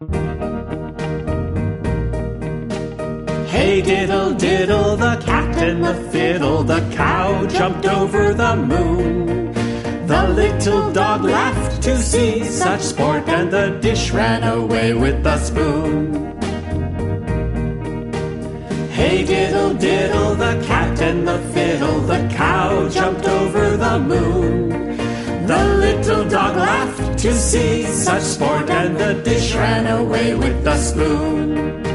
Hey diddle diddle, the cat and the fiddle, the cow jumped over the moon. The little dog laughed to see such sport, and the dish ran away with the spoon. Hey diddle diddle, the cat and the fiddle, the cow jumped over the moon. To see such sport, and the dish ran away with the spoon.